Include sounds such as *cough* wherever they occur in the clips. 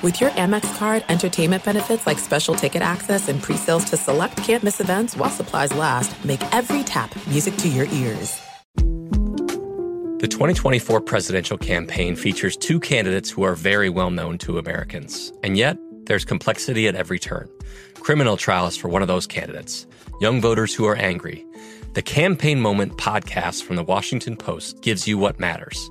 With your Amex card, entertainment benefits like special ticket access and pre-sales to select campus events while supplies last, make every tap music to your ears. The 2024 presidential campaign features two candidates who are very well known to Americans. And yet, there's complexity at every turn. Criminal trials for one of those candidates, young voters who are angry. The Campaign Moment podcast from the Washington Post gives you what matters.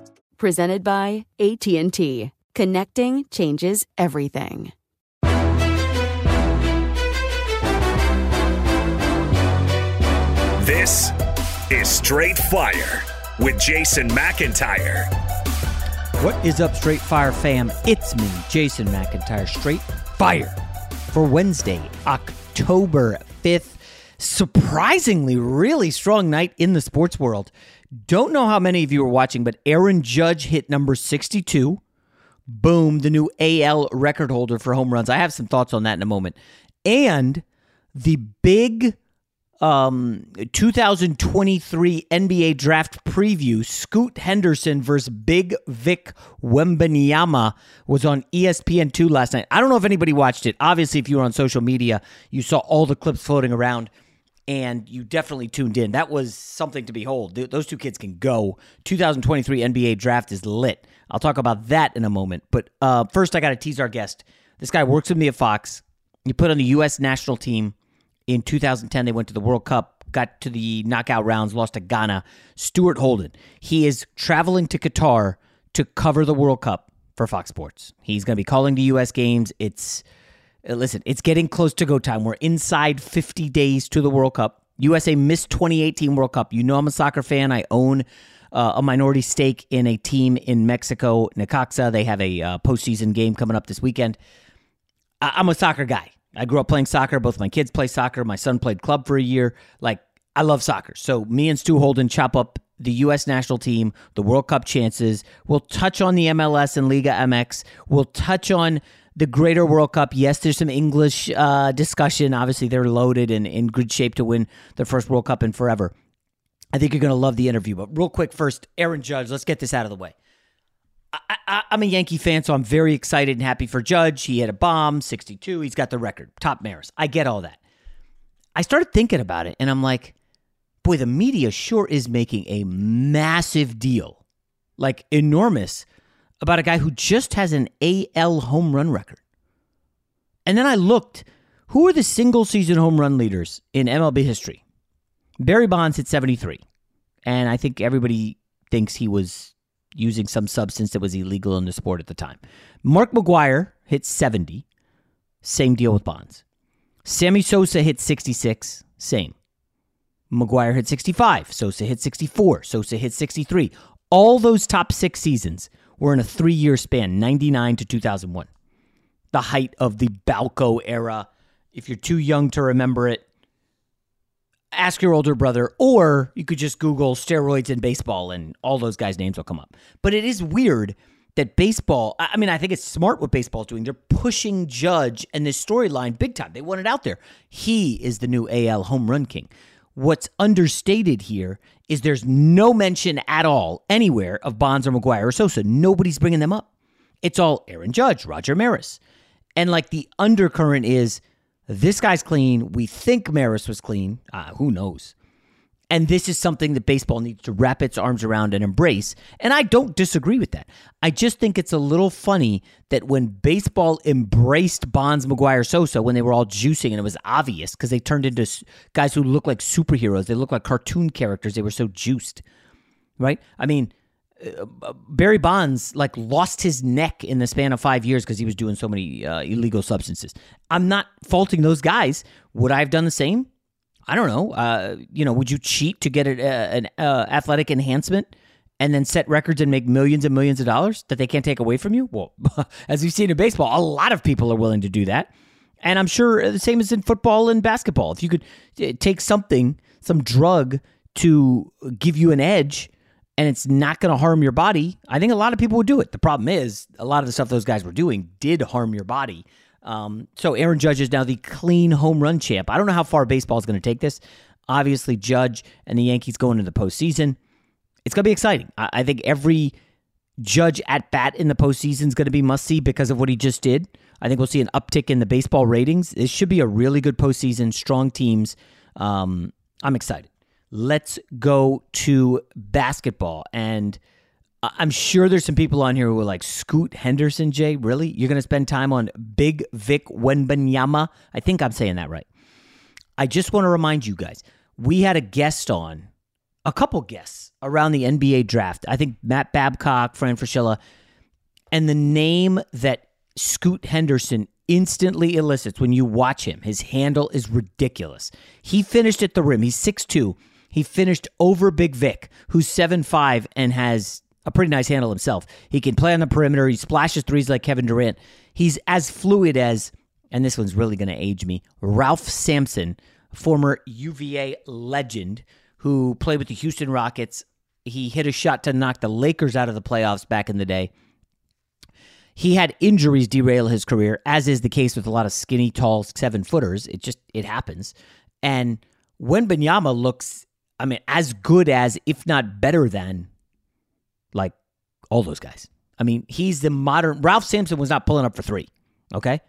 Presented by AT&T. Connecting changes everything. This is Straight Fire with Jason McIntyre. What is up, Straight Fire fam? It's me, Jason McIntyre, Straight Fire, for Wednesday, October 5th. Surprisingly, really strong night in the sports world. Don't know how many of you are watching, but Aaron Judge hit number 62. Boom, the new AL record holder for home runs. I have some thoughts on that in a moment. And the big um, 2023 NBA draft preview, Scoot Henderson versus Big Vic Wembanyama, was on ESPN2 last night. I don't know if anybody watched it. Obviously, if you were on social media, you saw all the clips floating around and you definitely tuned in. That was something to behold. Those two kids can go. 2023 NBA draft is lit. I'll talk about that in a moment. But uh, first, I got to tease our guest. This guy works with me at Fox. He put on the U.S. national team in 2010. They went to the World Cup, got to the knockout rounds, lost to Ghana. Stuart Holden. He is traveling to Qatar to cover the World Cup for Fox Sports. He's going to be calling the U.S. games. It's listen, it's getting close to go time. We're inside 50 days to the World Cup. USA missed 2018 World Cup. You know I'm a soccer fan. I own uh, a minority stake in a team in Mexico, Necaxa. They have a uh, postseason game coming up this weekend. I- I'm a soccer guy. I grew up playing soccer. Both my kids play soccer. My son played club for a year. Like, I love soccer. So, me and Stu Holden chop up the U.S. national team, the World Cup chances. We'll touch on the MLS and Liga MX. We'll touch on the Greater World Cup. Yes, there's some English uh, discussion. Obviously, they're loaded and in good shape to win their first World Cup in forever. I think you're going to love the interview. But real quick, first, Aaron Judge. Let's get this out of the way. I, i'm a Yankee fan, so I'm very excited and happy for Judge. He had a bomb, 62. He's got the record, top Maris. I get all that. I started thinking about it, and I'm like, boy, the media sure is making a massive deal, like enormous, about a guy who just has an AL home run record. And then I looked who are the single season home run leaders in MLB history? Barry Bonds hit 73. And I think everybody thinks he was using some substance that was illegal in the sport at the time. Mark McGwire hit 70. Same deal with Bonds. Sammy Sosa hit 66. Same. McGwire hit 65. Sosa hit 64. Sosa hit 63 All those top six seasons were in a three year span, 99 to 2001. The height of the Balco era. If you're too young to remember it, ask your older brother, or you could just Google steroids in baseball and all those guys' names will come up. But it is weird that baseball, I mean, I think it's smart what baseball's doing. They're pushing Judge and this storyline big time. They want it out there. He is the new AL home run king. What's understated here is there's no mention at all anywhere of Bonds or McGwire or Sosa. Nobody's bringing them up. It's all Aaron Judge, Roger Maris. And like the undercurrent is this guy's clean. We think Maris was clean. Uh, who knows? And this is something that baseball needs to wrap its arms around and embrace. And I don't disagree with that. I just think it's a little funny that when baseball embraced Bonds, McGwire, Sosa, when they were all juicing and it was obvious because they turned into guys who look like superheroes, they look like cartoon characters. They were so juiced, right? I mean, uh, Barry Bonds like lost his neck in the span of five years because he was doing so many uh, illegal substances. I'm not faulting those guys. Would I have done the same? I don't know. Uh, you know, would you cheat to get a, an uh, athletic enhancement and then set records and make millions and millions of dollars that they can't take away from you? Well, *laughs* as we've seen in baseball, a lot of people are willing to do that. And I'm sure the same is in football and basketball. If you could uh, take something, some drug to give you an edge and it's not going to harm your body, I think a lot of people would do it. The problem is, a lot of the stuff those guys were doing did harm your body. Um, so Aaron Judge is now the clean home run champ. I don't know how far baseball is going to take this. Obviously, Judge and the Yankees going into the postseason. It's going to be exciting. I, I think every Judge at bat in the postseason is going to be must see because of what he just did. I think we'll see an uptick in the baseball ratings. This should be a really good postseason. Strong teams. Um, I'm excited. Let's go to basketball and. I'm sure there's some people on here who are like, Scoot Henderson, Jay, really? You're going to spend time on Big Vic Wembanyama? I think I'm saying that right. I just want to remind you guys, we had a guest on, a couple guests around the NBA draft. I think Matt Babcock, Fran Fraschilla, and the name that Scoot Henderson instantly elicits when you watch him, his handle is ridiculous. He finished at the rim. He's 6'2". He finished over Big Vic, who's 7'5 and has a pretty nice handle himself. He can play on the perimeter. He splashes threes like Kevin Durant. He's as fluid as, and this one's really going to age me, Ralph Sampson, former UVA legend who played with the Houston Rockets. He hit a shot to knock the Lakers out of the playoffs back in the day. He had injuries derail his career, as is the case with a lot of skinny, tall seven footers. It just it happens. And Wembanyama looks, I mean, as good as, if not better than, like all those guys. I mean, he's the modern Ralph Sampson was not pulling up for three. Okay.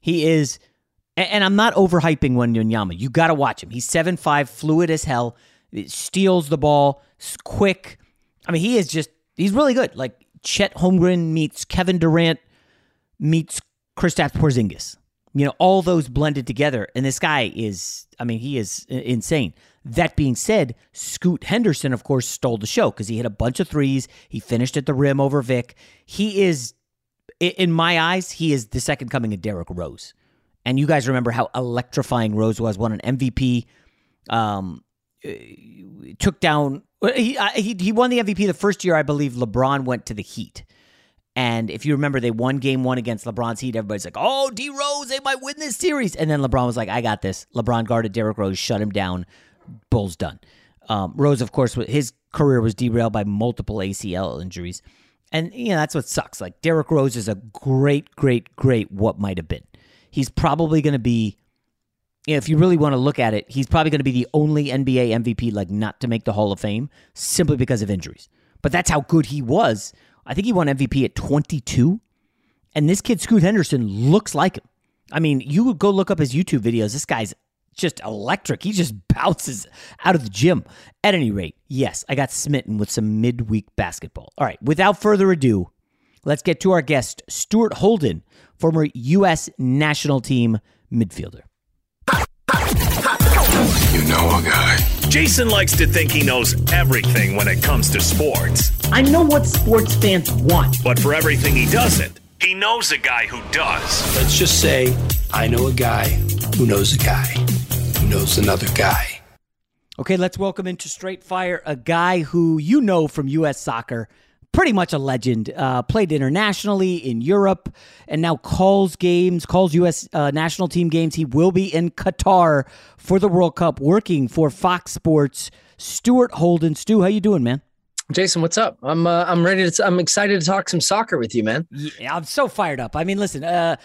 He is, and I'm not overhyping Wembanyama. You got to watch him. He's seven five, fluid as hell, steals the ball, quick. I mean, he is just, he's really good. Like Chet Holmgren meets Kevin Durant meets Kristaps Porzingis. You know, all those blended together. And this guy is, I mean, he is insane. That being said, Scoot Henderson, of course, stole the show because he hit a bunch of threes. He finished at the rim over Vic. He is, in my eyes, he is the second coming of Derrick Rose. And you guys remember how electrifying Rose was, won an MVP, um, uh, took down, he, he, he won the MVP the first year, I believe LeBron went to the Heat. And if you remember, they won game one against LeBron's Heat. Everybody's like, oh, D Rose, they might win this series. And then LeBron was like, I got this. LeBron guarded Derrick Rose, shut him down. Bulls done. Um, Rose, of course, his career was derailed by multiple ACL injuries. And, you know, that's what sucks. Like, Derrick Rose is a great, great, great what might have been. He's probably going to be, you know, if you really want to look at it, he's probably going to be the only NBA MVP, like, not to make the Hall of Fame simply because of injuries. But that's how good he was. I think he won MVP at 22. And this kid, Scoot Henderson, looks like him. I mean, you would go look up his YouTube videos. This guy's just electric. He just *laughs* bounces out of the gym. At any rate, yes, I got smitten with some midweek basketball. All right, without further ado, let's get to our guest, Stuart Holden, former U.S. national team midfielder. You know a guy. Jason likes to think he knows everything when it comes to sports. I know what sports fans want. But for everything he doesn't, he knows a guy who does. Let's just say I know a guy who knows a guy knows another guy. Okay, let's welcome into Straight Fire a guy who you know from U.S. soccer, pretty much a legend. Uh, played internationally in Europe, and now calls games, calls U.S. Uh, national team games. He will be in Qatar for the World Cup, working for Fox Sports. Stuart Holden, Stu, how you doing, man? Jason, what's up? I'm uh, I'm ready to. I'm excited to talk some soccer with you, man. Yeah, I'm so fired up. I mean, listen, uh,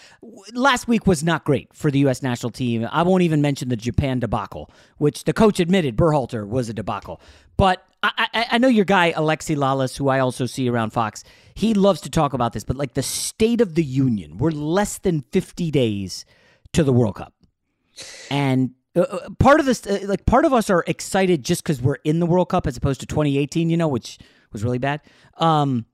last week was not great for the U.S. national team. I won't even mention the Japan debacle, which the coach admitted Berhalter was a debacle. But I, I, I know your guy Alexi Lalas, who I also see around Fox. He loves to talk about this, but like the state of the union, we're less than 50 days to the World Cup, and uh, uh, part of this, uh, like part of us are excited just because we're in the World Cup as opposed to 2018, you know, which was really bad. Um,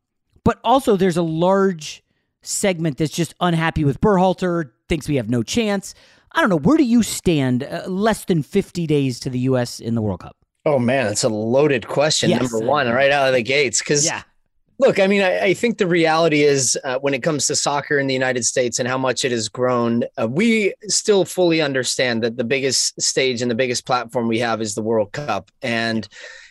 but also, there's a large segment that's just unhappy with Berhalter, thinks we have no chance. I don't know. Where do you stand uh, less than 50 days to the U.S. in the World Cup? Oh, man, it's a loaded question. Yes. Number one, right out of the gates. Because yeah. Look, I mean, I, I, think the reality is uh, when it comes to soccer in the United States and how much it has grown, uh, we still fully understand that the biggest stage and the biggest platform we have is the World Cup. And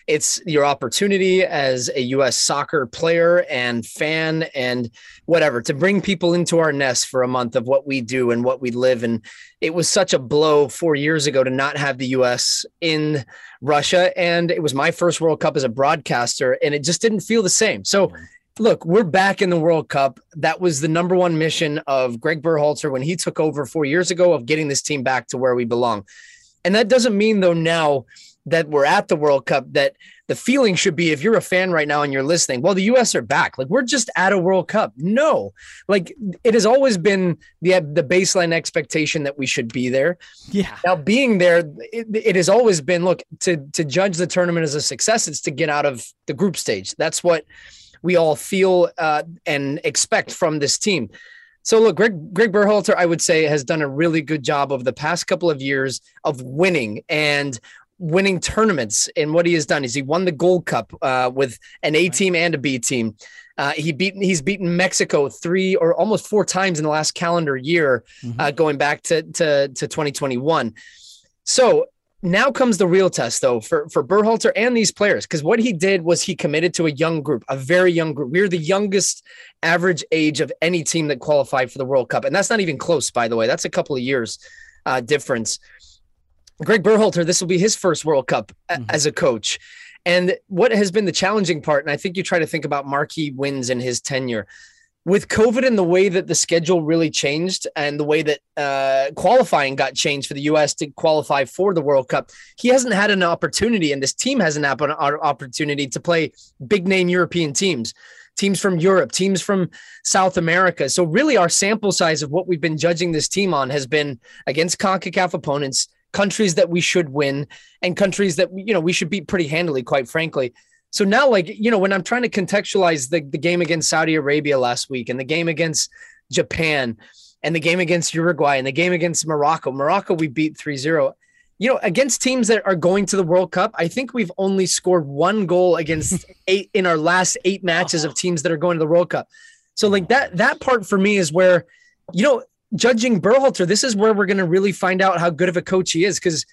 it's your opportunity as a U.S. soccer player and fan and whatever to bring people into our nest for a month of what we do and what we live. And it was such a blow four years ago to not have the U.S. in Russia. And it was my first World Cup as a broadcaster, and it just didn't feel the same. So, look, we're back in the World Cup. That was the number one mission of Greg Berhalter when he took over four years ago of getting this team back to where we belong. And that doesn't mean, though, now that we're at the World Cup that the feeling should be if you're a fan right now and you're listening, well, the US are back. Like we're just at a World Cup. No, like it has always been the the baseline expectation that we should be there. Yeah. Now being there, it, it has always been look to to judge the tournament as a success. It's to get out of the group stage. That's what we all feel uh, and expect from this team. So look, Greg Greg Berhalter, I would say, has done a really good job over the past couple of years of winning and winning tournaments. And what he has done is he won the Gold Cup uh, with an A team and a B team. Uh, he beaten he's beaten Mexico three or almost four times in the last calendar year, mm-hmm. uh, going back to, to to 2021. So now comes the real test, though, for for Berhalter and these players, because what he did was he committed to a young group, a very young group. We're the youngest average age of any team that qualified for the World Cup, and that's not even close, by the way. That's a couple of years uh, difference. Greg Berhalter, this will be his first World Cup mm-hmm. as a coach. And what has been the challenging part, and I think you try to think about marquee wins in his tenure, with COVID and the way that the schedule really changed and the way that uh, qualifying got changed for the U.S. to qualify for the World Cup, he hasn't had an opportunity, and this team hasn't had an opportunity to play big name European teams, teams from Europe, teams from South America. So, really, our sample size of what we've been judging this team on has been against CONCACAF opponents countries that we should win and countries that you know we should beat pretty handily, quite frankly. So now, like you know, when I'm trying to contextualize the, the game against Saudi Arabia last week and the game against Japan and the game against Uruguay and the game against Morocco, Morocco we beat 3-0. You know, against teams that are going to the World Cup, I think we've only scored one goal against *laughs* eight in our last eight matches of uh-huh. teams that are going to the World Cup. So like that that part for me is where you know judging Berhalter, this is where we're going to really find out how good of a coach he is because,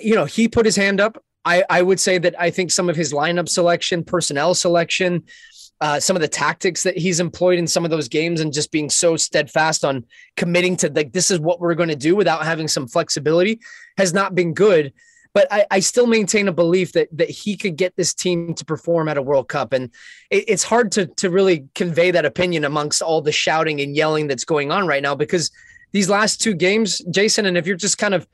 you know, he put his hand up. I, I would say that I think some of his lineup selection, personnel selection, uh, some of the tactics that he's employed in some of those games, and just being so steadfast on committing to like this is what we're going to do without having some flexibility has not been good but I, I, still maintain a belief that that he could get this team to perform at a World Cup, and it, it's hard to to really convey that opinion amongst all the shouting and yelling that's going on right now because these last two games, Jason, and if you're just kind of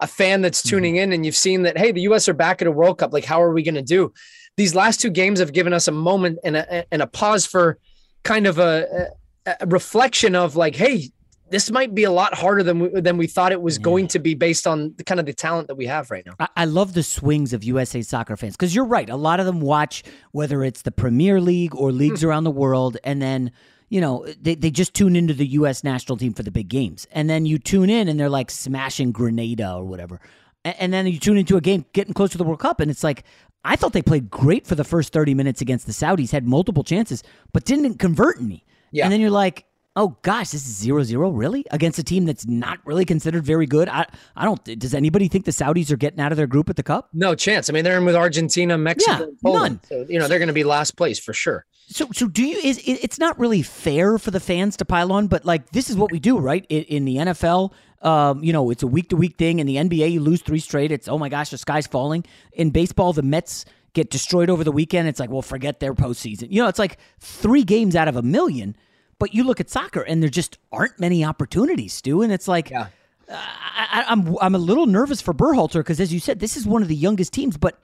a fan that's mm-hmm. tuning in and you've seen that, hey, the U.S. are back at a World Cup, like how are we going to do? These last two games have given us a moment and a and a pause for kind of a, a reflection of like, hey, this might be a lot harder than we, than we thought it was going to be based on the kind of the talent that we have right now. I, I love the swings of USA soccer fans because you're right. A lot of them watch whether it's the Premier League or leagues mm. around the world, and then you know they, they just tune into the U.S. national team for the big games, and then you tune in and they're like smashing Grenada or whatever, and, and then you tune into a game getting close to the World Cup, and it's like. I thought they played great for the first 30 minutes against the Saudis, had multiple chances, but didn't convert any. Yeah. And then you're like, oh gosh, this is 0-0 really against a team that's not really considered very good. I I don't. Does anybody think the Saudis are getting out of their group at the Cup? No chance. I mean, they're in with Argentina, Mexico, Yeah, Poland. none. So, you know, they're going to be last place for sure. So, so do you? Is it, it's not really fair for the fans to pile on, but like this is what we do, right? In, in the NFL, um, you know, it's a week to week thing. In the NBA, you lose three straight. It's oh my gosh, the sky's falling. In baseball, the Mets get destroyed over the weekend. It's like, well, forget their postseason. You know, it's like three games out of a million. But you look at soccer, and there just aren't many opportunities, Stu. And it's like, Yeah. I, I, I'm I'm a little nervous for Berhalter because, as you said, this is one of the youngest teams. But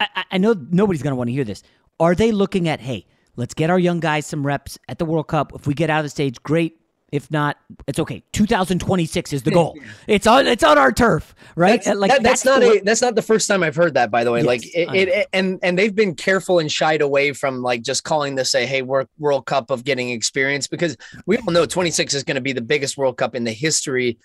I, I- I know nobody's going to want to hear this. Are they looking at, hey, let's get our young guys some reps at the World Cup? If we get out of the stage, great. If not, it's okay. 2026 is the goal. *laughs* It's on. It's on our turf, right? That's, like that- that's, the not a that's not the first time I've heard that. By the way, Yes, like it, it, it- and and they've been careful and shied away from like just calling this a hey World World Cup of getting experience because we all know 26 is going to be the biggest World Cup in the history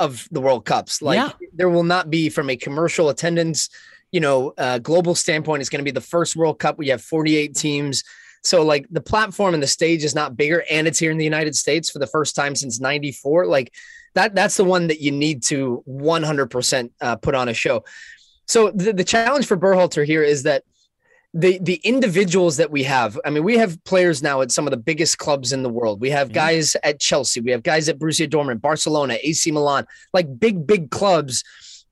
of the World Cups. Like Yeah. there will not be from a commercial attendance, you know, uh, global standpoint. It's going to be the first World Cup. We have 48 teams. So like the platform and the stage is not bigger, and it's here in the United States for the first time since '94. Like that, that's the one that you need to 100% uh, put on a show. So the, the challenge for Berhalter here is that the the individuals that we have. I mean, we have players now at some of the biggest clubs in the world. We have guys at Chelsea. We have guys at Borussia Dortmund, Barcelona, AC Milan, like big big clubs,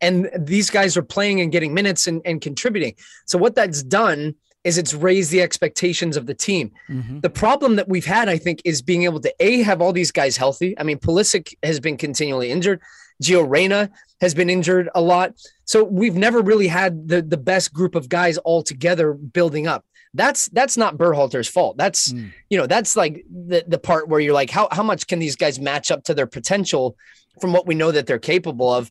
and these guys are playing and getting minutes and, and contributing. So what that's done is it's raised the expectations of the team. Mhm. The problem that we've had, I think, is being able to a have all these guys healthy. I mean, Pulisic has been continually injured. Gio Reyna has been injured a lot. So we've never really had the the best group of guys all together building up. That's that's not Berhalter's fault. That's Mm. you know that's like the the part where you're like how how much can these guys match up to their potential from what we know that they're capable of.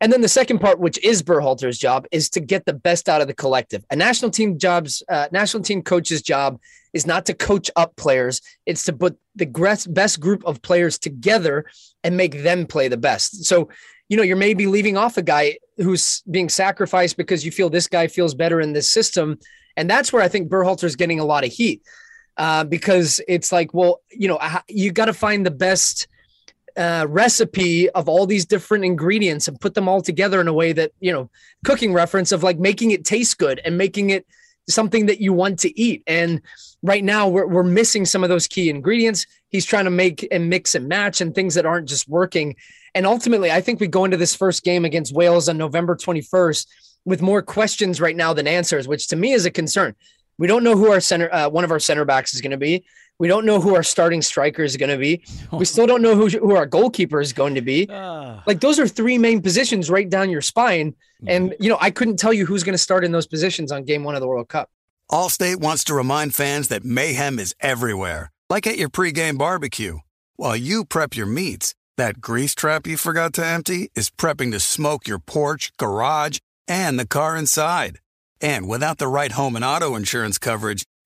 And then the second part, which is Berhalter's job, is to get the best out of the collective. A national team job's uh, national team coach's job is not to coach up players; it's to put the best group of players together and make them play the best. So, you know, you're maybe leaving off a guy who's being sacrificed because you feel this guy feels better in this system, and that's where I think Berhalter's getting a lot of heat uh, because it's like, well, you know, you got to find the best uh, recipe of all these different ingredients and put them all together in a way that you know cooking reference of like making it taste good and making it something that you want to eat. And right now we're, we're missing some of those key ingredients. He's trying to make and mix and match and things that aren't just working. And ultimately i think we go into this first game against wales on november 21st with more questions right now than answers which to me is a concern. We don't know who our center uh, one of our center backs is going to be we don't know who our starting striker is going to be we still don't know who, who our goalkeeper is going to be *laughs* Ah. like those are three main positions right down your spine and you know i couldn't tell you who's going to start in those positions on game one of the world cup Allstate wants to remind fans that mayhem is everywhere, like at your pregame barbecue. While you prep your meats, that grease trap you forgot to empty is prepping to smoke your porch, garage, and the car inside. And without the right home and auto insurance coverage,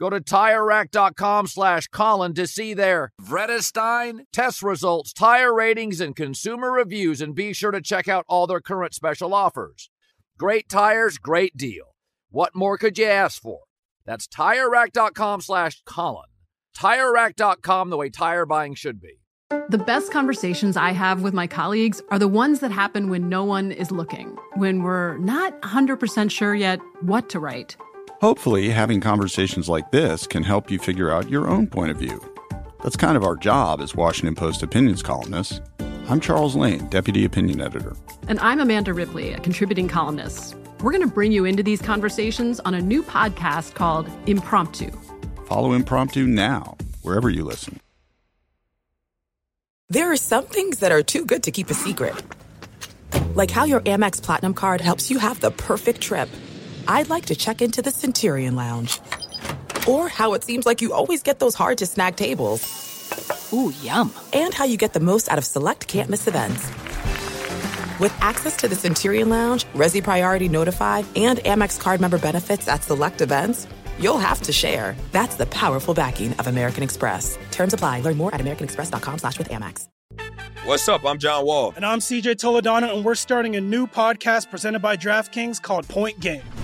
Go to TireRack.com slash Colin to see their Vredestein test results, tire ratings, and consumer reviews, and be sure to check out all their current special offers. Great tires, great deal. What more could you ask for? That's TireRack.com slash Colin. TireRack.com, the way tire buying should be. The best conversations I have with my colleagues are the ones that happen when no one is looking, when we're not 100% sure yet what to write. Hopefully, having conversations like this can help you figure out your own point of view. That's kind of our job as Washington Post opinions columnists. I'm Charles Lane, Deputy Opinion Editor. And I'm Amanda Ripley, a contributing columnist. We're going to bring you into these conversations on a new podcast called Impromptu. Follow Impromptu now, wherever you listen. There are some things that are too good to keep a secret. Like how your Amex Platinum card helps you have the perfect trip. I'd like to check into the Centurion Lounge. Or how it seems like you always get those hard to snag tables. Ooh, yum. And how you get the most out of select can't miss events. With access to the Centurion Lounge, Resy Priority Notify, and Amex card member benefits at select events, you'll have to share. That's the powerful backing of American Express. Terms apply. Learn more at americanexpress.com slash with Amex. What's up? I'm John Wall. And I'm CJ Toledano, and we're starting a new podcast presented by DraftKings called Point Game.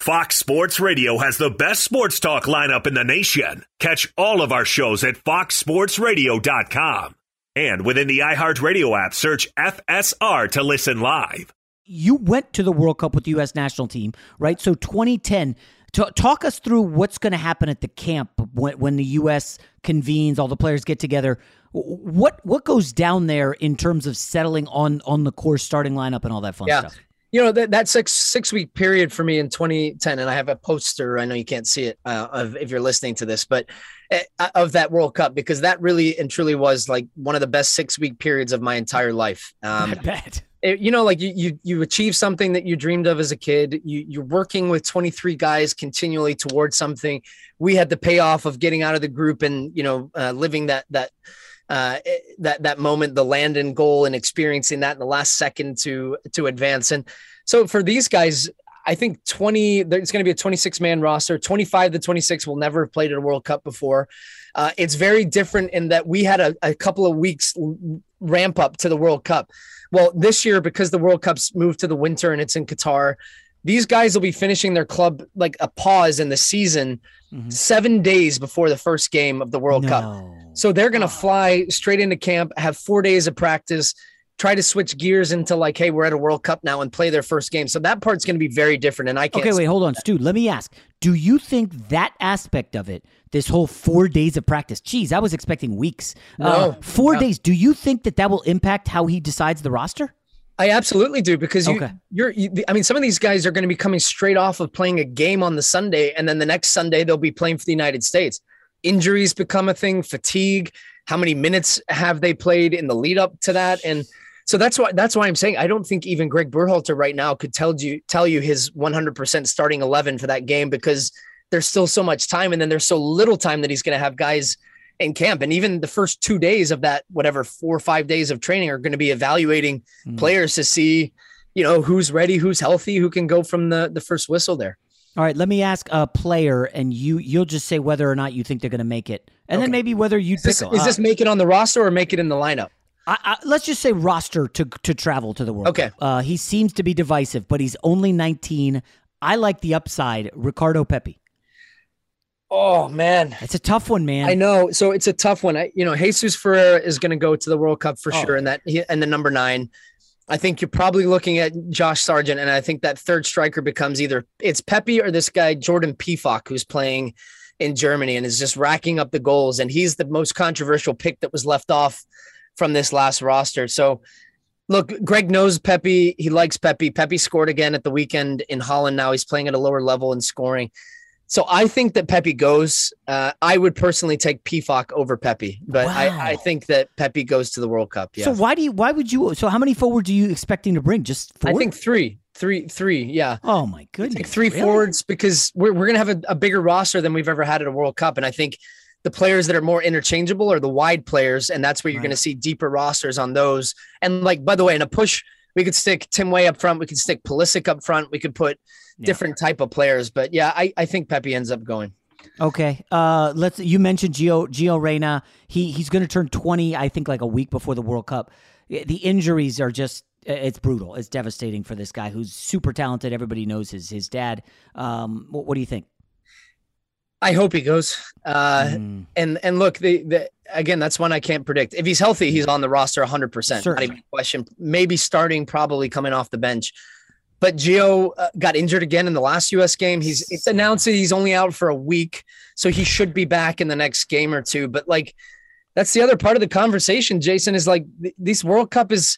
Fox Sports Radio has the best sports talk lineup in the nation. Catch all of our shows at foxsportsradio.com. And within the iHeartRadio app, search FSR to listen live. you went to the World Cup with the U.S. national team, right? So 2010. t- talk us through what's going to happen at the camp when, when the U.S. convenes, all the players get together. What what goes down there in terms of settling on on the core starting lineup and all that fun Yeah. stuff? You know that that six six week period for me in 2010, and I have a poster. I know you can't see it uh, of if you're listening to this, but uh, of that World Cup because that really and truly was like one of the best six week periods of my entire life. Um, I bet. it- you know, like you, you you achieve something that you dreamed of as a kid. You you're working with 23 guys continually towards something. We had the payoff of getting out of the group and you know uh, living that that uh, eh, that that moment, the Landon goal, and experiencing that in the last second to to advance. And so for these guys, I think 20. There's going to be a 26 man roster. 25 to 26 will never have played at a World Cup before. Uh, it's very different in that we had a, a couple of weeks ramp up to the World Cup. Well, this year because the World Cup's moved to the winter and it's in Qatar, these guys will be finishing their club like a pause in the season seven days before the first game of the World Cup. So they're going to fly straight into camp, have four days of practice, try to switch gears into like, hey, we're at a World Cup now and play their first game. So that part's going to be very different. And I can't. Okay, wait, hold on, Stu. Let me ask: Do you think that aspect of it, this whole four days of practice? Geez, I was expecting weeks. Uh, No. four No. days. Do you think that that will impact how he decides the roster? I absolutely do because you, Okay. you're. You, I mean, some of these guys are going to be coming straight off of playing a game on the Sunday, and then the next Sunday they'll be playing for the United States. Injuries become a thing. Fatigue. How many minutes have they played in the lead up to that? And so that's why that's why I'm saying I don't think even Greg Berhalter right now could tell you tell you his 100% starting 11 for that game because there's still so much time, and then there's so little time that he's going to have guys in camp. And even the first two days of that, whatever four or five days of training, are going to be evaluating players to see, you know, who's ready, who's healthy, who can go from the the first whistle there. All right, let me ask a player, and you you'll just say whether or not you think they're going to make it, and then maybe whether you Is this, pick. is this make it on the roster or make it in the lineup? I, I, let's just say roster to to travel to the World Okay. Uh, he seems to be divisive, but he's only 19. I like the upside. Ricardo Pepi. Oh man, It's a tough one, man. I know. So it's a tough one. I, you know, Jesus Ferreira is going to go to the World Cup for Oh. sure, and that and the number nine. I think you're probably looking at Josh Sargent, and I think that third striker becomes either it's Pepi or this guy Jordan Pefok, who's playing in Germany and is just racking up the goals, and he's the most controversial pick that was left off from this last roster. So, look, Greg knows Pepi. He likes Pepi. Pepi scored again at the weekend in Holland. Now he's playing at a lower level and scoring. So I think that Pepi goes. Uh, I would personally take Pefok over Pepi, but Wow. I, I think that Pepi goes to the World Cup. Yeah. So why do you? Why would you? So how many forwards are you expecting to bring? Just four? I think three, Three, three, yeah. Oh my goodness, Like three really? forwards because we're we're gonna have a, a bigger roster than we've ever had at a World Cup, and I think the players that are more interchangeable are the wide players, and that's where you're Right. gonna see deeper rosters on those. And like by the way, in a push, we could stick Tim Weah up front, we could stick Pulisic up front, we could put different type of players. But yeah, I, I think Pepi ends up going. Okay. Uh, let's. You mentioned Gio Gio Reyna. He he's going to turn twenty. I think like a week before the World Cup. The injuries are just. It's brutal. It's devastating for this guy who's super talented. Everybody knows his his dad. Um, what, what do you think? I hope he goes. Uh, Mm. and and look, the, the again, that's one I can't predict. If he's healthy, he's on the roster 100. percent Not even a question. Maybe starting, probably coming off the bench. But Gio uh, got injured again in the last U.S. game. He's it's announced that he's only out for a week, so he should be back in the next game or two. But like, that's the other part of the conversation. Jason is like, th- this World Cup is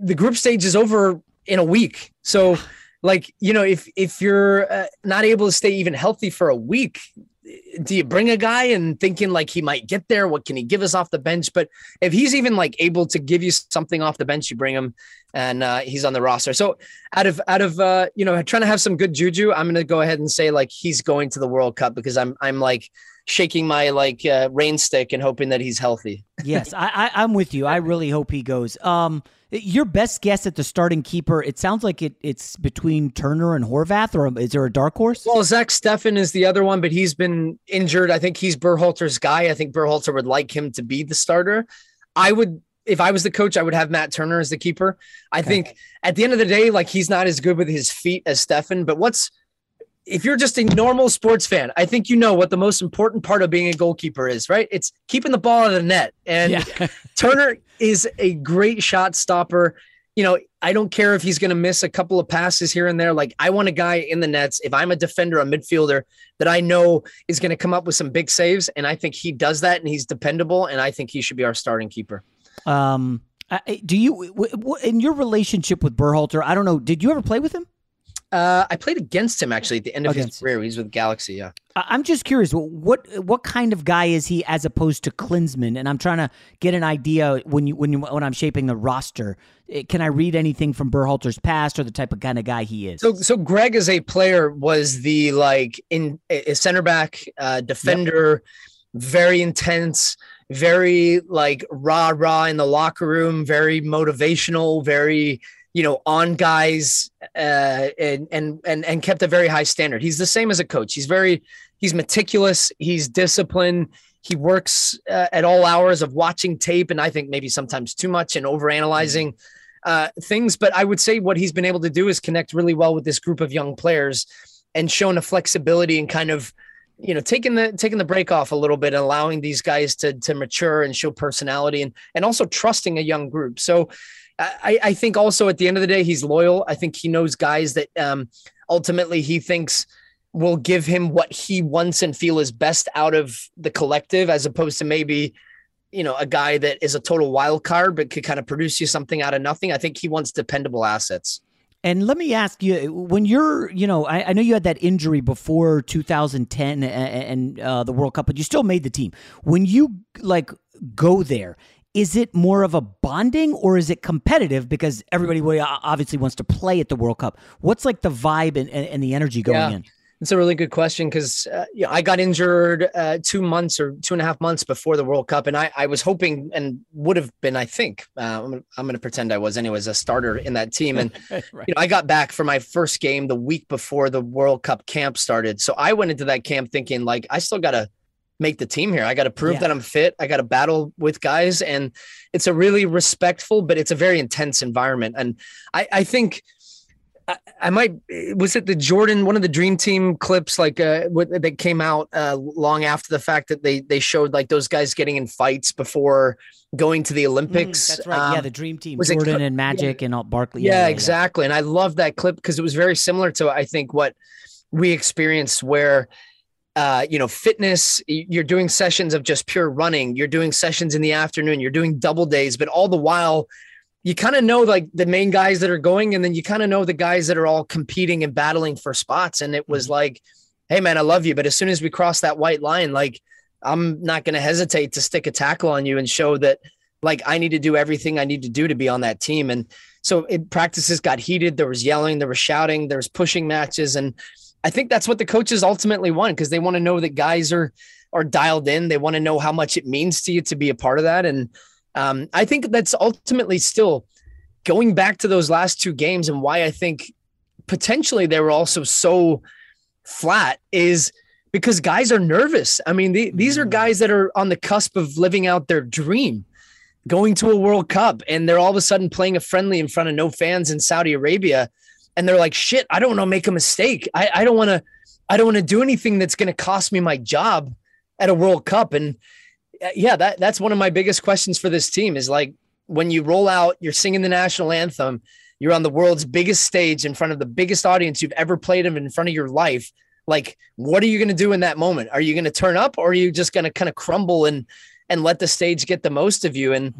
the group stage is over in a week. So, like, you know, if if you're uh, not able to stay even healthy for a week, do you bring a guy and thinking like he might get there? What can he give us off the bench? But if he's even like able to give you something off the bench, you bring him, and uh, he's on the roster. So out of out of uh, you know trying to have some good juju, I'm gonna go ahead and say like he's going to the World Cup because I'm I'm like shaking my like uh, rain stick and hoping that he's healthy. yes, I, I I'm with you. I really hope he goes. Um, your best guess at the starting keeper? It sounds like it. It's between Turner and Horvath, or is there a dark horse? Well, Zach Steffen is the other one, but he's been injured. I think he's Berhalter's guy. I think Berhalter would like him to be the starter. I would, if I was the coach, I would have Matt Turner as the keeper. I think at the end of the day, like he's not as good with his feet as Steffen. But what's if you're just a normal sports fan, I think you know what the most important part of being a goalkeeper is, right? It's keeping the ball out of the net. And *laughs* Turner is a great shot stopper. You know, I don't care if he's going to miss a couple of passes here and there. Like, I want a guy in the nets. If I'm a defender, a midfielder that I know is going to come up with some big saves, and I think he does that, and he's dependable, and I think he should be our starting keeper. Um, I- do you in your relationship with Berhalter? I don't know. Did you ever play with him? Uh, I played against him actually at the end of Against- his career. He's with Galaxy. Yeah. I'm just curious. What what kind of guy is he as opposed to Klinsmann? And I'm trying to get an idea when you when you when I'm shaping the roster. Eh, Can I read anything from Berhalter's past or the type of kind of guy he is? So, so Greg as a player was the like in a center back, uh, defender, very intense, very like rah rah in the locker room, very motivational, very you know on guys, uh, and and and and kept a very high standard. He's the same as a coach. He's very he's meticulous. He's disciplined. He works uh, at all hours of watching tape, and I think maybe sometimes too much and overanalyzing uh, things. But I would say what he's been able to do is connect really well with this group of young players and shown a flexibility and kind of, you know, taking the taking the break off a little bit and allowing these guys to to mature and show personality and and also trusting a young group. So I, I think also at the end of the day, he's loyal. I think he knows guys that um, ultimately he thinks will give him what he wants and feel is best out of the collective, as opposed to maybe you know, a guy that is a total wild card but could kind of produce you something out of nothing. I think he wants dependable assets. And let me ask you, when you're, you know, I, I know you had that injury before 2010 and, and uh, the World Cup, but you still made the team. When you like go there, is it more of a bonding or is it competitive? Because everybody obviously wants to play at the World Cup. What's like the vibe and, and, and the energy going Yeah. in? It's a really good question because uh, you know, I got injured uh, two months or two and a half months before the World Cup, and I, I was hoping and would have been, I think, uh, I'm, going to pretend I was anyways a starter in that team. And *laughs* you know, I got back for my first game the week before the World Cup camp started, so I went into that camp thinking like I still got to make the team here. I got to prove Yeah. that I'm fit. I got to battle with guys, and it's a really respectful, but it's a very intense environment. And I, I think. I, I might was it the Jordan one of the Dream Team clips like uh what, that came out uh long after the fact that they they showed like those guys getting in fights before going to the Olympics. Mm, That's right. yeah, Um, the Dream Team, was Jordan Co- and Magic and all Barkley. yeah, exactly. And I love that clip because it was very similar to I think what we experienced where uh, you know, fitness, you're doing sessions of just pure running, you're doing sessions in the afternoon, you're doing double days, but all the while you kind of know like the main guys that are going, and then you kind of know the guys that are all competing and battling for spots. And it was like, hey man, I love you. But as soon as we cross that white line, like I'm not gonna hesitate to stick a tackle on you and show that like I need to do everything I need to do to be on that team. And So it practices got heated. There was yelling, there was shouting, there was pushing matches, and I think that's what the coaches ultimately want because they want to know that guys are are dialed in. They want to know how much it means to you to be a part of that, and um, I think that's ultimately still going back to those last two games and why I think potentially they were also so flat is because guys are nervous. I mean, the, these are guys that are on the cusp of living out their dream, going to a World Cup, and they're all of a sudden playing a friendly in front of no fans in Saudi Arabia. And they're like, shit, I don't want to make a mistake. I, I don't want to, I don't want to do anything that's going to cost me my job at a World Cup. And uh, yeah, that that's one of my biggest questions for this team is like when you roll out, you're singing the national anthem, you're on the world's biggest stage in front of the biggest audience you've ever played in in front of your life. Like, what are you going to do in that moment? Are you going to turn up or are you just going to kind of crumble and and let the stage get the most of you? And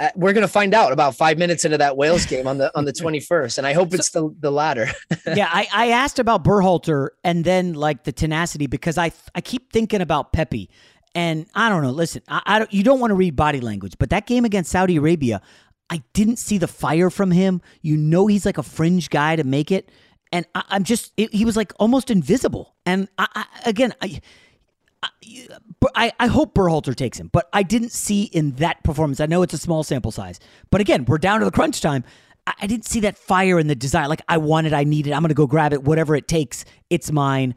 uh, we're going to find out about five minutes into that Wales *laughs* game on the on the 21st. And I hope it's the, the latter. *laughs* yeah, I, I asked about Berhalter and then like the tenacity because I I keep thinking about Pepi. And I don't know. Listen, I, I don't, you don't want to read body language, but that game against Saudi Arabia, I didn't see the fire from him. You know, he's like a fringe guy to make it, and I, am just it, he was like almost invisible. And I, I, again, I, I, I hope Berhalter takes him, but I didn't see in that performance. I know it's a small sample size, but again, we're down to the crunch time. I didn't see that fire and the desire. Like I wanted, I needed. I'm going to go grab it, whatever it takes. It's mine.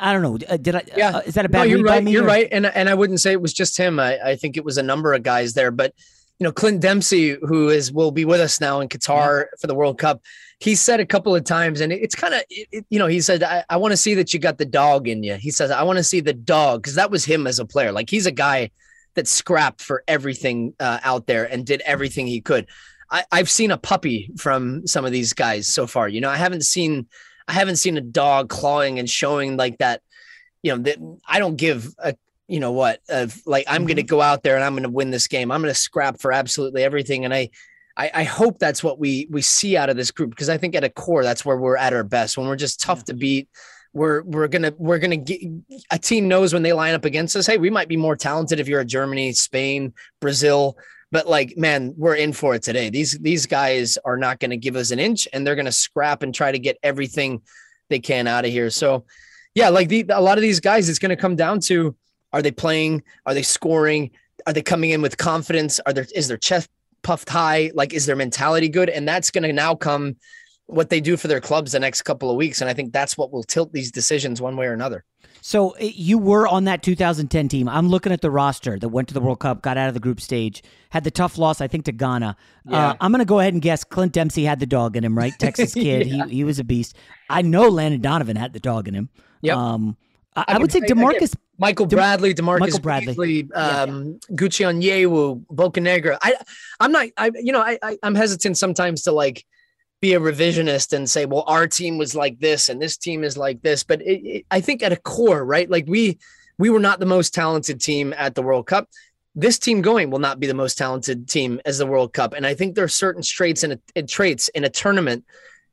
I don't know. Uh, did I? Yeah. Uh, is that a bad? No, you're right. You're or? right. And and I wouldn't say it was just him. I, I think it was a number of guys there. But you know, Clint Dempsey, who is will be with us now in Qatar yeah. for the World Cup. He said a couple of times, and it's kind of you know, he said, "I, I want to see that you got the dog in you." He says, "I want to see the dog," because that was him as a player. Like he's a guy that scrapped for everything uh, out there and did everything he could. I, I've seen a puppy from some of these guys so far. You know, I haven't seen I haven't seen a dog clawing and showing like that. You know, that I don't give a you know what of like I'm mm-hmm. going to go out there and I'm going to win this game. I'm going to scrap for absolutely everything, and I, I, I hope that's what we we see out of this group because I think at a core that's where we're at our best when we're just tough yeah. to beat. We're we're gonna we're gonna get a team knows when they line up against us. Hey, we might be more talented if you're a Germany, Spain, Brazil. But like, man, we're in for it today. These these guys are not going to give us an inch, and they're going to scrap and try to get everything they can out of here. So, yeah, like the, a lot of these guys, it's going to come down to: Are they playing? Are they scoring? Are they coming in with confidence? Are there is their chest puffed high? Like, is their mentality good? And that's going to now come what they do for their clubs the next couple of weeks. And I think that's what will tilt these decisions one way or another. So you were on that 2010 team. I'm looking at the roster that went to the World Cup, got out of the group stage, had the tough loss, I think, to Ghana. Yeah. Uh, I'm going to go ahead and guess Clint Dempsey had the dog in him, right? *laughs* Texas kid. yeah. he, he was a beast. I know Landon Donovan had the dog in him. Yep. Um, I, I, would say DaMarcus. Michael Bradley, DaMarcus Michael Bradley, Beasley, um, yeah, Gucci Onyewu, Bocanegra. I, I'm not, I, you know, I, I, I'm hesitant sometimes to like – be a revisionist and say, well, our team was like this and this team is like this. But it, it, I think at a core, right? Like we we were not the most talented team at the World Cup. This team going will not be the most talented team as the World Cup. And I think there are certain traits in a, traits in a tournament,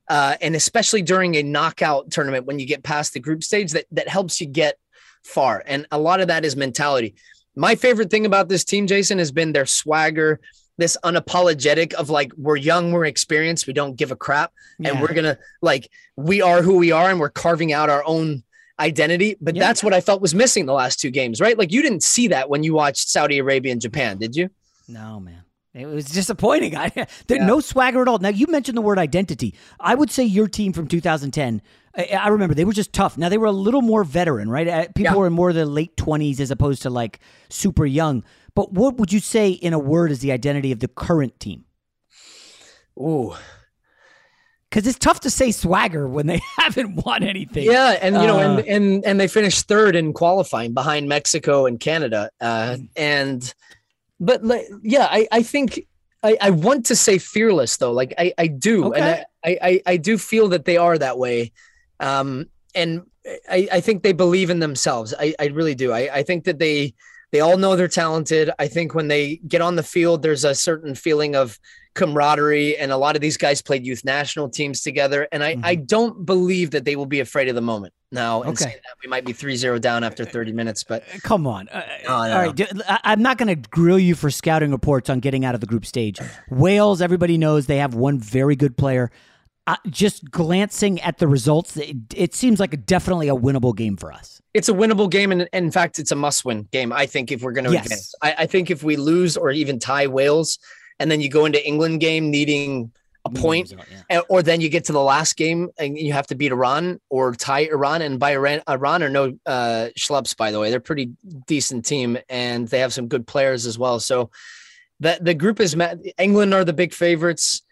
uh, and especially during a knockout tournament when you get past the group stage, that that helps you get far. And a lot of that is mentality. My favorite thing about this team, Jason, has been their swagger, this unapologetic of like we're young, we're experienced, we don't give a crap, yeah. and we're gonna like we are who we are, and we're carving out our own identity. But yeah. that's what I felt was missing the last two games, right? Like you didn't see that when you watched Saudi Arabia and Japan, did you? No, man. It was disappointing. *laughs* I, there yeah. no swagger at all. Now you mentioned the word identity. I would say your team from 2010. I, I remember they were just tough. Now they were a little more veteran, right? Uh, people yeah. were in more of the late 20s as opposed to like super young. But what would you say in a word is the identity of the current team? Ooh. Because it's tough to say swagger when they *laughs* haven't won anything. Yeah, and you know, and uh, and and they finished third in qualifying behind Mexico and Canada. Uh, and but yeah, I I think I, I want to say fearless though. Like I I do, okay. and I, I I do feel that they are that way. Um, and I I think they believe in themselves. I I really do. I I think that they they all know they're talented. I think when they get on the field, there's a certain feeling of camaraderie, and a lot of these guys played youth national teams together. And I, Mm-hmm. I don't believe that they will be afraid of the moment. Now, Okay. that, we might be 3-0 down after 30 minutes, but Come on. Uh, Oh, all no. right. I- I'm not going to grill you for scouting reports on getting out of the group stage. Wales, everybody knows they have one very good player. Uh, just glancing at the results, it, it seems like a, definitely a winnable game for us. it's a winnable game, and, and in fact, it's a must-win game. I think if we're going to Yes. advance, I, I think if we lose or even tie Wales, and then you go into England game needing a point, and- or then you get to the last game and you have to beat Iran or tie Iran. And by Iran, Iran are no uh, schleps, by the way. They're a pretty decent team, and they have some good players as well. So the the group is met. England are the big favorites.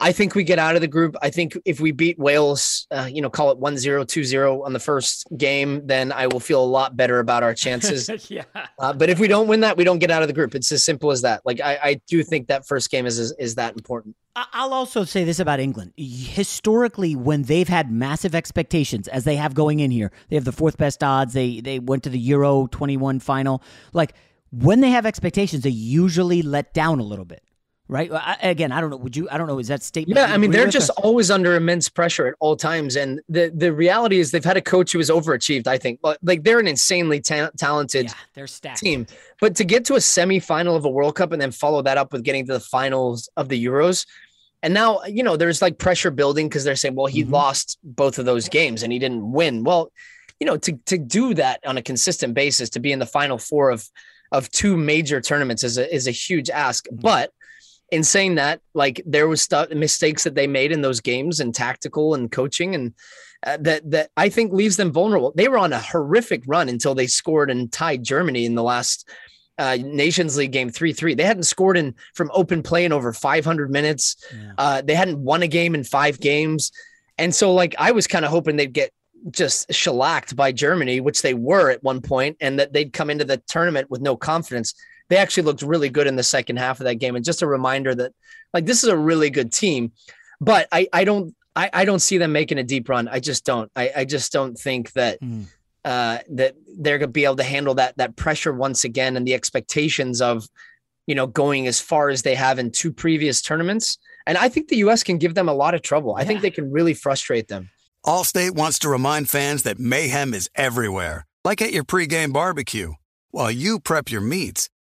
I think we get out of the group. I think if we beat Wales, uh, you know, call it 1-0, 2-0 on the first game, then I will feel a lot better about our chances. *laughs* yeah. Uh, but if we don't win that, we don't get out of the group. It's as simple as that. Like I, I do think that first game is is, is that important. I- I'll also say this about England. Historically, when they've had massive expectations, as they have going in here, they have the fourth best odds. They they went to the Euro 21 final. Like when they have expectations, they usually let down a little bit, right? I, again, I don't know. Would you? I don't know. Is that statement? Yeah, I mean they're just or- always under immense pressure at all times, and the the reality is they've had a coach who has overachieved. I think, but like they're an insanely ta- talented they're stacked. team, but to get to a semifinal of a World Cup and then follow that up with getting to the finals of the Euros, and now you know there's like pressure building because they're saying, well, he mm-hmm. lost both of those games and he didn't win. Well, you know, to to do that on a consistent basis, to be in the final four of of two major tournaments is a is a huge ask, mm-hmm. but in saying that, like there was stuff mistakes that they made in those games and tactical and coaching and uh, that that I think leaves them vulnerable. They were on a horrific run until they scored and tied Germany in the last uh, Nations League game three three. They hadn't scored in from open play in over 500 minutes. Uh, they hadn't won a game in five games, and so like I was kind of hoping they'd get just shellacked by Germany, which they were at one point, and that they'd come into the tournament with no confidence they actually looked really good in the second half of that game. And just a reminder that like this is a really good team, but I I don't I, I don't see them making a deep run. I just don't. I, I just don't think that uh that they're gonna be able to handle that that pressure once again and the expectations of you know going as far as they have in two previous tournaments. And I think the US can give them a lot of trouble. I think they can really frustrate them. Allstate wants to remind fans that mayhem is everywhere, like at your pregame barbecue. While you prep your meats,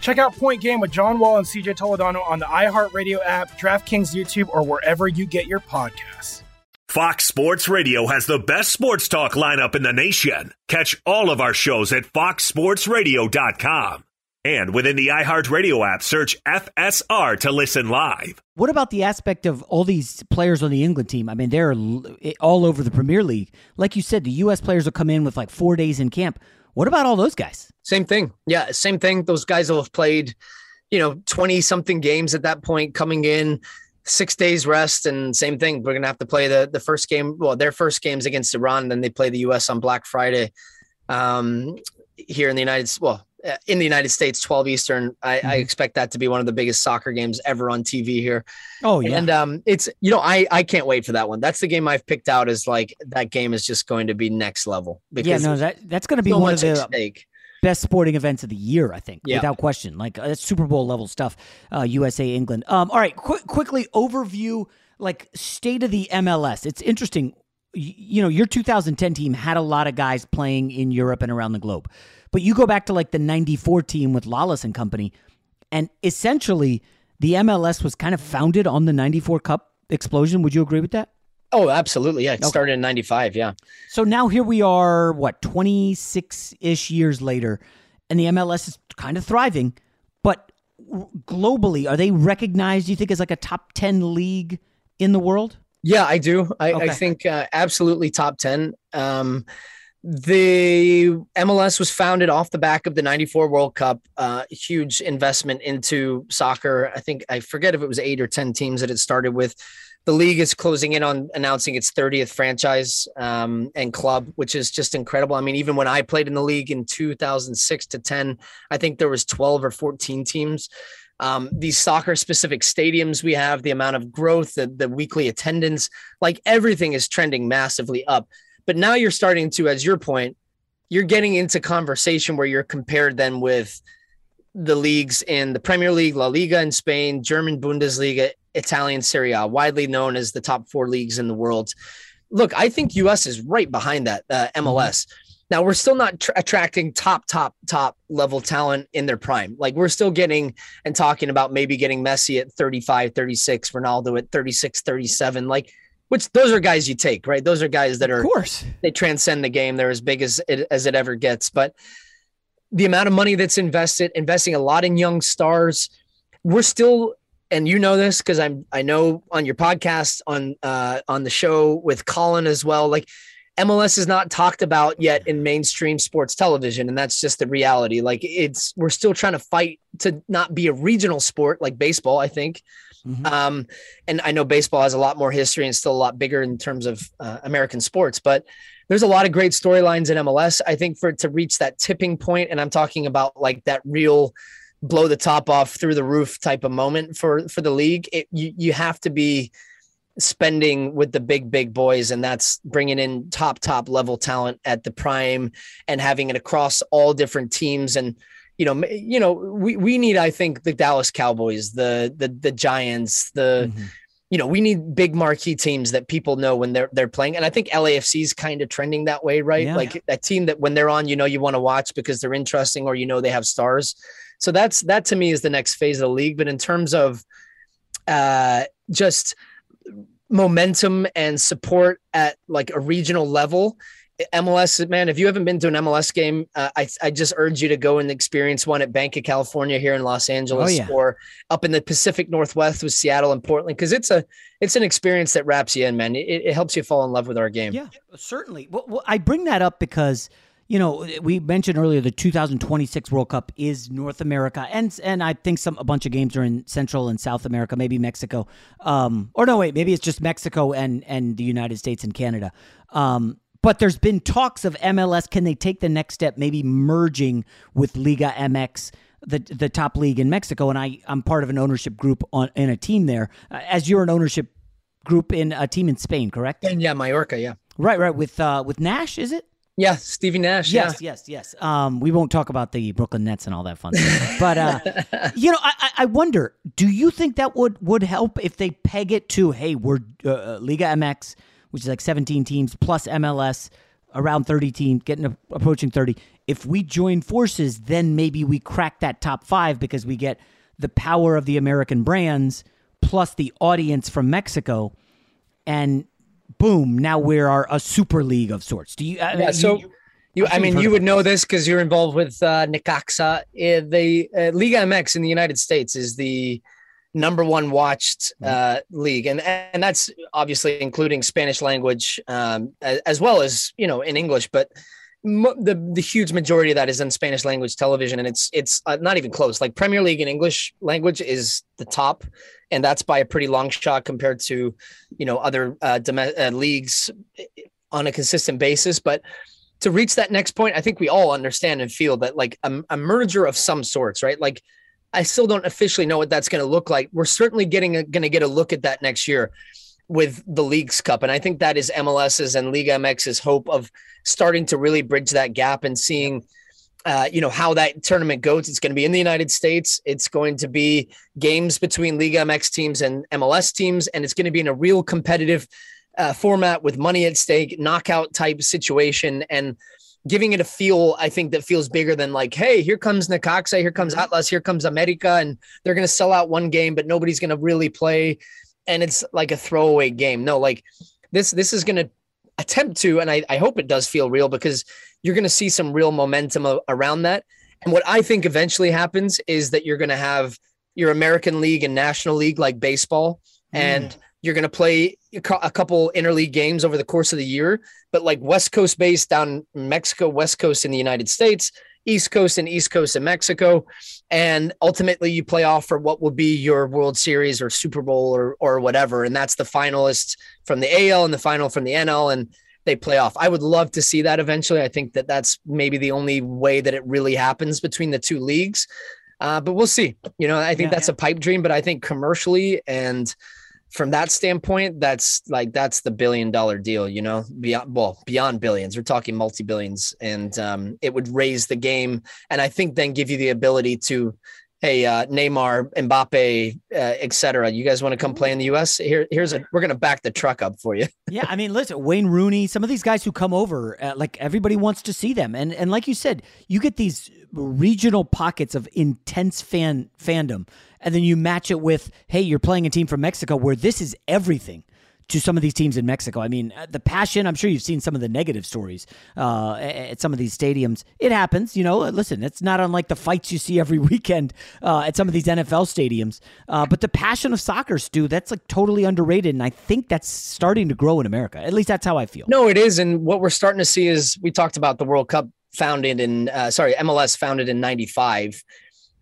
Check out Point Game with John Wall and CJ Toledano on the iHeartRadio app, DraftKings YouTube, or wherever you get your podcasts. Fox Sports Radio has the best sports talk lineup in the nation. Catch all of our shows at foxsportsradio.com. And within the iHeartRadio app, search FSR to listen live. What about the aspect of all these players on the England team? I mean, they're all over the Premier League. Like you said, the U.S. players will come in with like four days in camp. What about all those guys? Same thing. Yeah, same thing. Those guys will have played, you know, 20 something games at that point coming in, six days rest, and same thing. We're gonna have to play the the first game. Well, their first game's against Iran, then they play the US on Black Friday. Um here in the United States. well, in the United States, 12 Eastern. I, I expect that to be one of the biggest soccer games ever on TV here. Oh yeah, And um, it's you know I I can't wait for that one. That's the game I've picked out as like that game is just going to be next level. yeah. No, that that's going to be so one of the best sporting events of the year. I think, Yeah. without question. Like uh, that's Super Bowl level stuff. Uh, USA England. Um, all right, quick, quickly overview like state of the MLS. It's interesting. You know, your 2010 team had a lot of guys playing in Europe and around the globe, but you go back to like the '94 team with Lalas and company, and essentially the MLS was kind of founded on the '94 Cup explosion. Would you agree with that? Oh, absolutely. Yeah, it Okay. started in '95. Yeah. So now here we are, what, 26 ish years later, and the MLS is kind of thriving. But globally, are they recognized, do you think, as like a top 10 league in the world? Yeah, I do. I, Okay. I think uh, absolutely top 10. Um, the MLS was founded off the back of the 94 World Cup, uh, huge investment into soccer. I think, I forget if it was eight or 10 teams that it started with. The league is closing in on announcing its 30th franchise um, and club, which is just incredible. I mean, even when I played in the league in 2006 to 10, I think there was 12 or 14 teams um, these soccer specific stadiums we have, the amount of growth, the, the weekly attendance, like everything is trending massively up. But now you're starting to, as your point, you're getting into conversation where you're compared then with the leagues in the Premier League, La Liga in Spain, German Bundesliga, Italian Serie A, widely known as the top four leagues in the world. Look, I think US is right behind that uh, MLS. Now we're still not tr- attracting top, top, top level talent in their prime. Like we're still getting and talking about maybe getting Messi at 35, 36, Ronaldo at 36, 37. Like, which those are guys you take, right? Those are guys that are, Of course. they transcend the game. They're as big as it, as it ever gets. But the amount of money that's invested, investing a lot in young stars, we're still, and you know this because I'm, I know on your podcast on, uh, on the show with Colin as well. Like MLS is not talked about yet in mainstream sports television, and that's just the reality. Like it's, we're still trying to fight to not be a regional sport like baseball. I think. Um, and I know baseball has a lot more history and still a lot bigger in terms of uh, American sports, but there's a lot of great storylines in MLS. I think for it to reach that tipping point, and I'm talking about like that real blow the top off through the roof type of moment for for the league, it, you you have to be spending with the big big boys and that's bringing in top top level talent at the prime and having it across all different teams. And you know you know we we need i think the Dallas Cowboys the the the Giants the you know we need big marquee teams that people know when they're they're playing. And i think LAFC is kind of trending that way right? Yeah. like that team that when they're on you know you want to watch because they're interesting or you know they have stars. So that's that to me is the next phase of the league. But in terms of uh just momentum and support at like a regional level MLS, man, if you haven't been to an MLS game, uh, I, I just urge you to go and experience one at Banc of California here in Los Angeles Oh, yeah. or up in the Pacific Northwest with Seattle and Portland. Cause it's a, it's an experience that wraps you in, man. It, it helps you fall in love with our game. Yeah, certainly. Well, well, I bring that up because you know we mentioned earlier the 2026 World Cup is North America, and and I think some a bunch of games are in Central and South America, maybe Mexico, um, or no, wait, maybe it's just Mexico and and the United States and Canada. Um, but there's been talks of MLS. Can they take the next step, maybe merging with Liga MX? The, the top league in Mexico, and I I'm part of an ownership group on in a team there. Uh, as you're an ownership group in a team in Spain, correct? And yeah, Mallorca. Yeah. Right, right. With uh with Nash, is it? Yeah, Stevie Nash. Yes, yes, yes. Um, we won't talk about the Brooklyn Nets and all that fun stuff. But uh, *laughs* you know, I, I- I wonder, do you think that would would help if they peg it to, hey, we're uh, Liga MX, which is like 17 teams plus MLS, around 30 teams, getting approaching 30. If we join forces, then maybe we crack that top five because we get the power of the American brands plus the audience from Mexico, and boom, now we're a super league of sorts. Do you? I mean, Yeah, so you- you, I mean, you would know this because you're involved with uh, Necaxa. Uh, the uh, Liga MX in the United States is the number one watched uh, league, and and that's obviously including Spanish language um, as, as well as you know in English, but. The the huge majority of that is in Spanish language television, and it's it's uh, not even close. Like Premier League in English language is the top, and that's by a pretty long shot compared to, you know, other uh, uh, leagues on a consistent basis. But to reach that next point, I think we all understand and feel that like a, a merger of some sorts, right? Like I still don't officially know what that's going to look like. We're certainly getting going to get a look at that next year with the Leagues Cup, and I think that is MLS's and Liga MX's hope of starting to really bridge that gap and seeing. Uh, you know how that tournament goes. It's going to be in the United States. It's going to be games between Liga MX teams and MLS teams, and it's going to be in a real competitive uh, format with money at stake, knockout type situation, and giving it a feel. I think that feels bigger than like, hey, here comes Necaxa, here comes Atlas, here comes America, and they're going to sell out one game, but nobody's going to really play, and it's like a throwaway game. No, like this. This is going to attempt to, and I, I hope it does feel real because you're going to see some real momentum around that. And what I think eventually happens is that you're going to have your American League and National League like baseball, mm. and you're going to play a a couple interleague games over the course of the year. But like West Coast based down in Mexico, West Coast in the United States, East Coast and East Coast in Mexico, and ultimately you play off for what will be your World Series or Super Bowl or or whatever, and that's the finalists from the AL and the final from the NL, and they play off. I would love to see that eventually. I think that that's maybe the only way that it really happens between the two leagues. Uh, but we'll see. You know, I think Yeah, that's a pipe dream, but I think commercially and from that standpoint, that's like that's the billion dollar deal. You know, beyond well beyond billions. We're talking multi billions, and um, it would raise the game, and I think then give you the ability to. Hey, uh, Neymar, Mbappe, uh, et cetera. You guys want to come play in the U.S.? Here, here's a. We're gonna back the truck up for you. yeah, I mean, listen, Wayne Rooney, some of these guys who come over, uh, like everybody wants to see them, and and like you said, you get these regional pockets of intense fan fandom, and then you match it with, hey, you're playing a team from Mexico where this is everything to some of these teams in Mexico. I mean, uh, the passion. I'm sure you've seen some of the negative stories uh, at some of these stadiums. It happens, you know. Listen, it's not unlike the fights you see every *laughs* weekend uh, at some of these NFL stadiums. Uh, but the passion of soccer, Stu, that's like totally underrated, and I think that's starting to grow in America. At least that's how I feel. No, it is, and what we're starting to see is we talked about the World Cup founded in uh, sorry MLS founded in '95.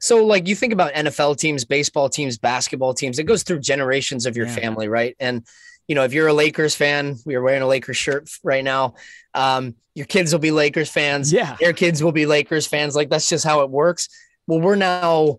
So, like you think about NFL teams, baseball teams, basketball teams, it goes through generations of your Yeah. family, right? And you know, if you're a Lakers fan, we are wearing a Lakers shirt right now. Um, your kids will be Lakers fans. Yeah. Their kids will be Lakers fans. Like that's just how it works. Well, we're now,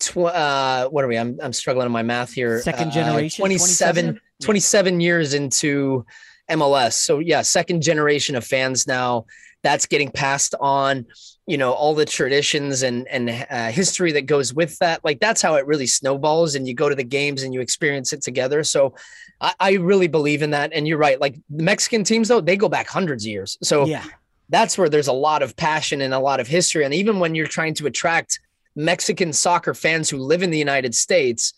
tw- uh, what are we? I'm, I'm struggling in my math here. Second Uh, generation, 27, 27? 27 years into MLS. So yeah, second generation of fans now. That's getting passed on. You know all the traditions and and uh, history that goes with that. Like that's how it really snowballs, and you go to the games and you experience it together. So I, I really believe in that. And you're right. Like the Mexican teams, though, they go back hundreds of years. So Yeah. that's where there's a lot of passion and a lot of history. And even when you're trying to attract Mexican soccer fans who live in the United States,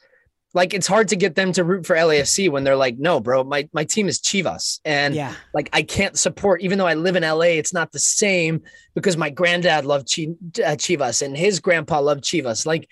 Like it's hard to get them to root for LAFC when they're like, no, bro, my my team is Chivas, and Yeah. like I can't support. Even though I live in LA, it's not the same because my granddad loved Chi, uh, Chivas and his grandpa loved Chivas. Like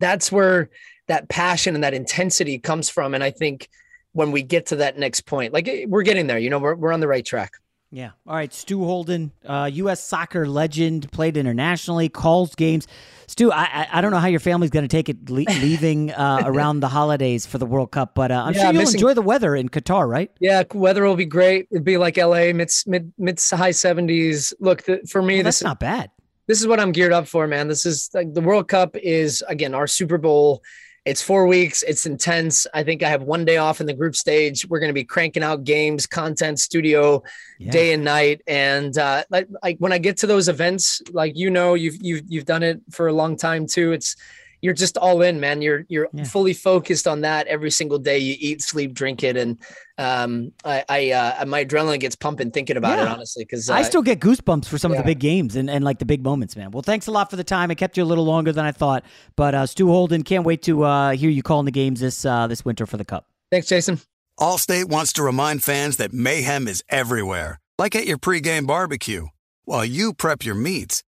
that's where that passion and that intensity comes from. And I think when we get to that next point, like eh, we're getting there, you know, we're we're on the right track. Yeah. All right. Stu Holden, uh, U.S. soccer legend, played internationally, calls games. Stu, I I, don't know how your family's going to take it le- *laughs* leaving uh, around the holidays for the World Cup, but uh, I'm Yeah, sure you'll missing- enjoy the weather in Qatar, right? Yeah, weather will be great. It'd be like LA, mid mid mid high seventies. Look, the, for me, Well, this that's not bad. This is what I'm geared up for, man. This is like the World Cup is again our Super Bowl. It's four weeks. It's intense. I think I have one day off in the group stage. We're going to be cranking out games, content, studio, day and night. And uh, like, like when I get to those events, like you know, you've you've you've done it for a long time too. It's you're just all in, man. You're you're fully focused on that every single day. You eat, sleep, drink it, and um, I, I uh, my adrenaline gets pumping thinking about it. Honestly, because I still get goosebumps for some of the big games and, and like the big moments, man. Well, thanks a lot for the time. I kept you a little longer than I thought, but uh, Stu Holden, can't wait to uh, hear you calling the games this uh, this winter for the Cup. Thanks, Jason. Allstate wants to remind fans that mayhem is everywhere, like at your pregame barbecue. While you prep your meats,